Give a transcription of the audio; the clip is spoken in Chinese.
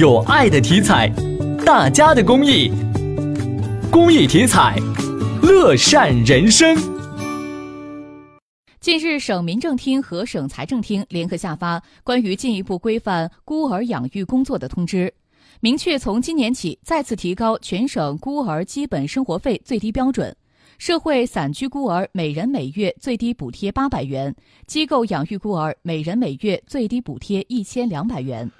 有爱的体彩，大家的公益，公益体彩，乐善人生。近日，省民政厅和省财政厅联合下发关于进一步规范孤儿养育工作的通知，明确从今年起再次提高全省孤儿基本生活费最低标准。社会散居孤儿每人每月最低补贴八百元，机构养育孤儿每人每月最低补贴一千两百元。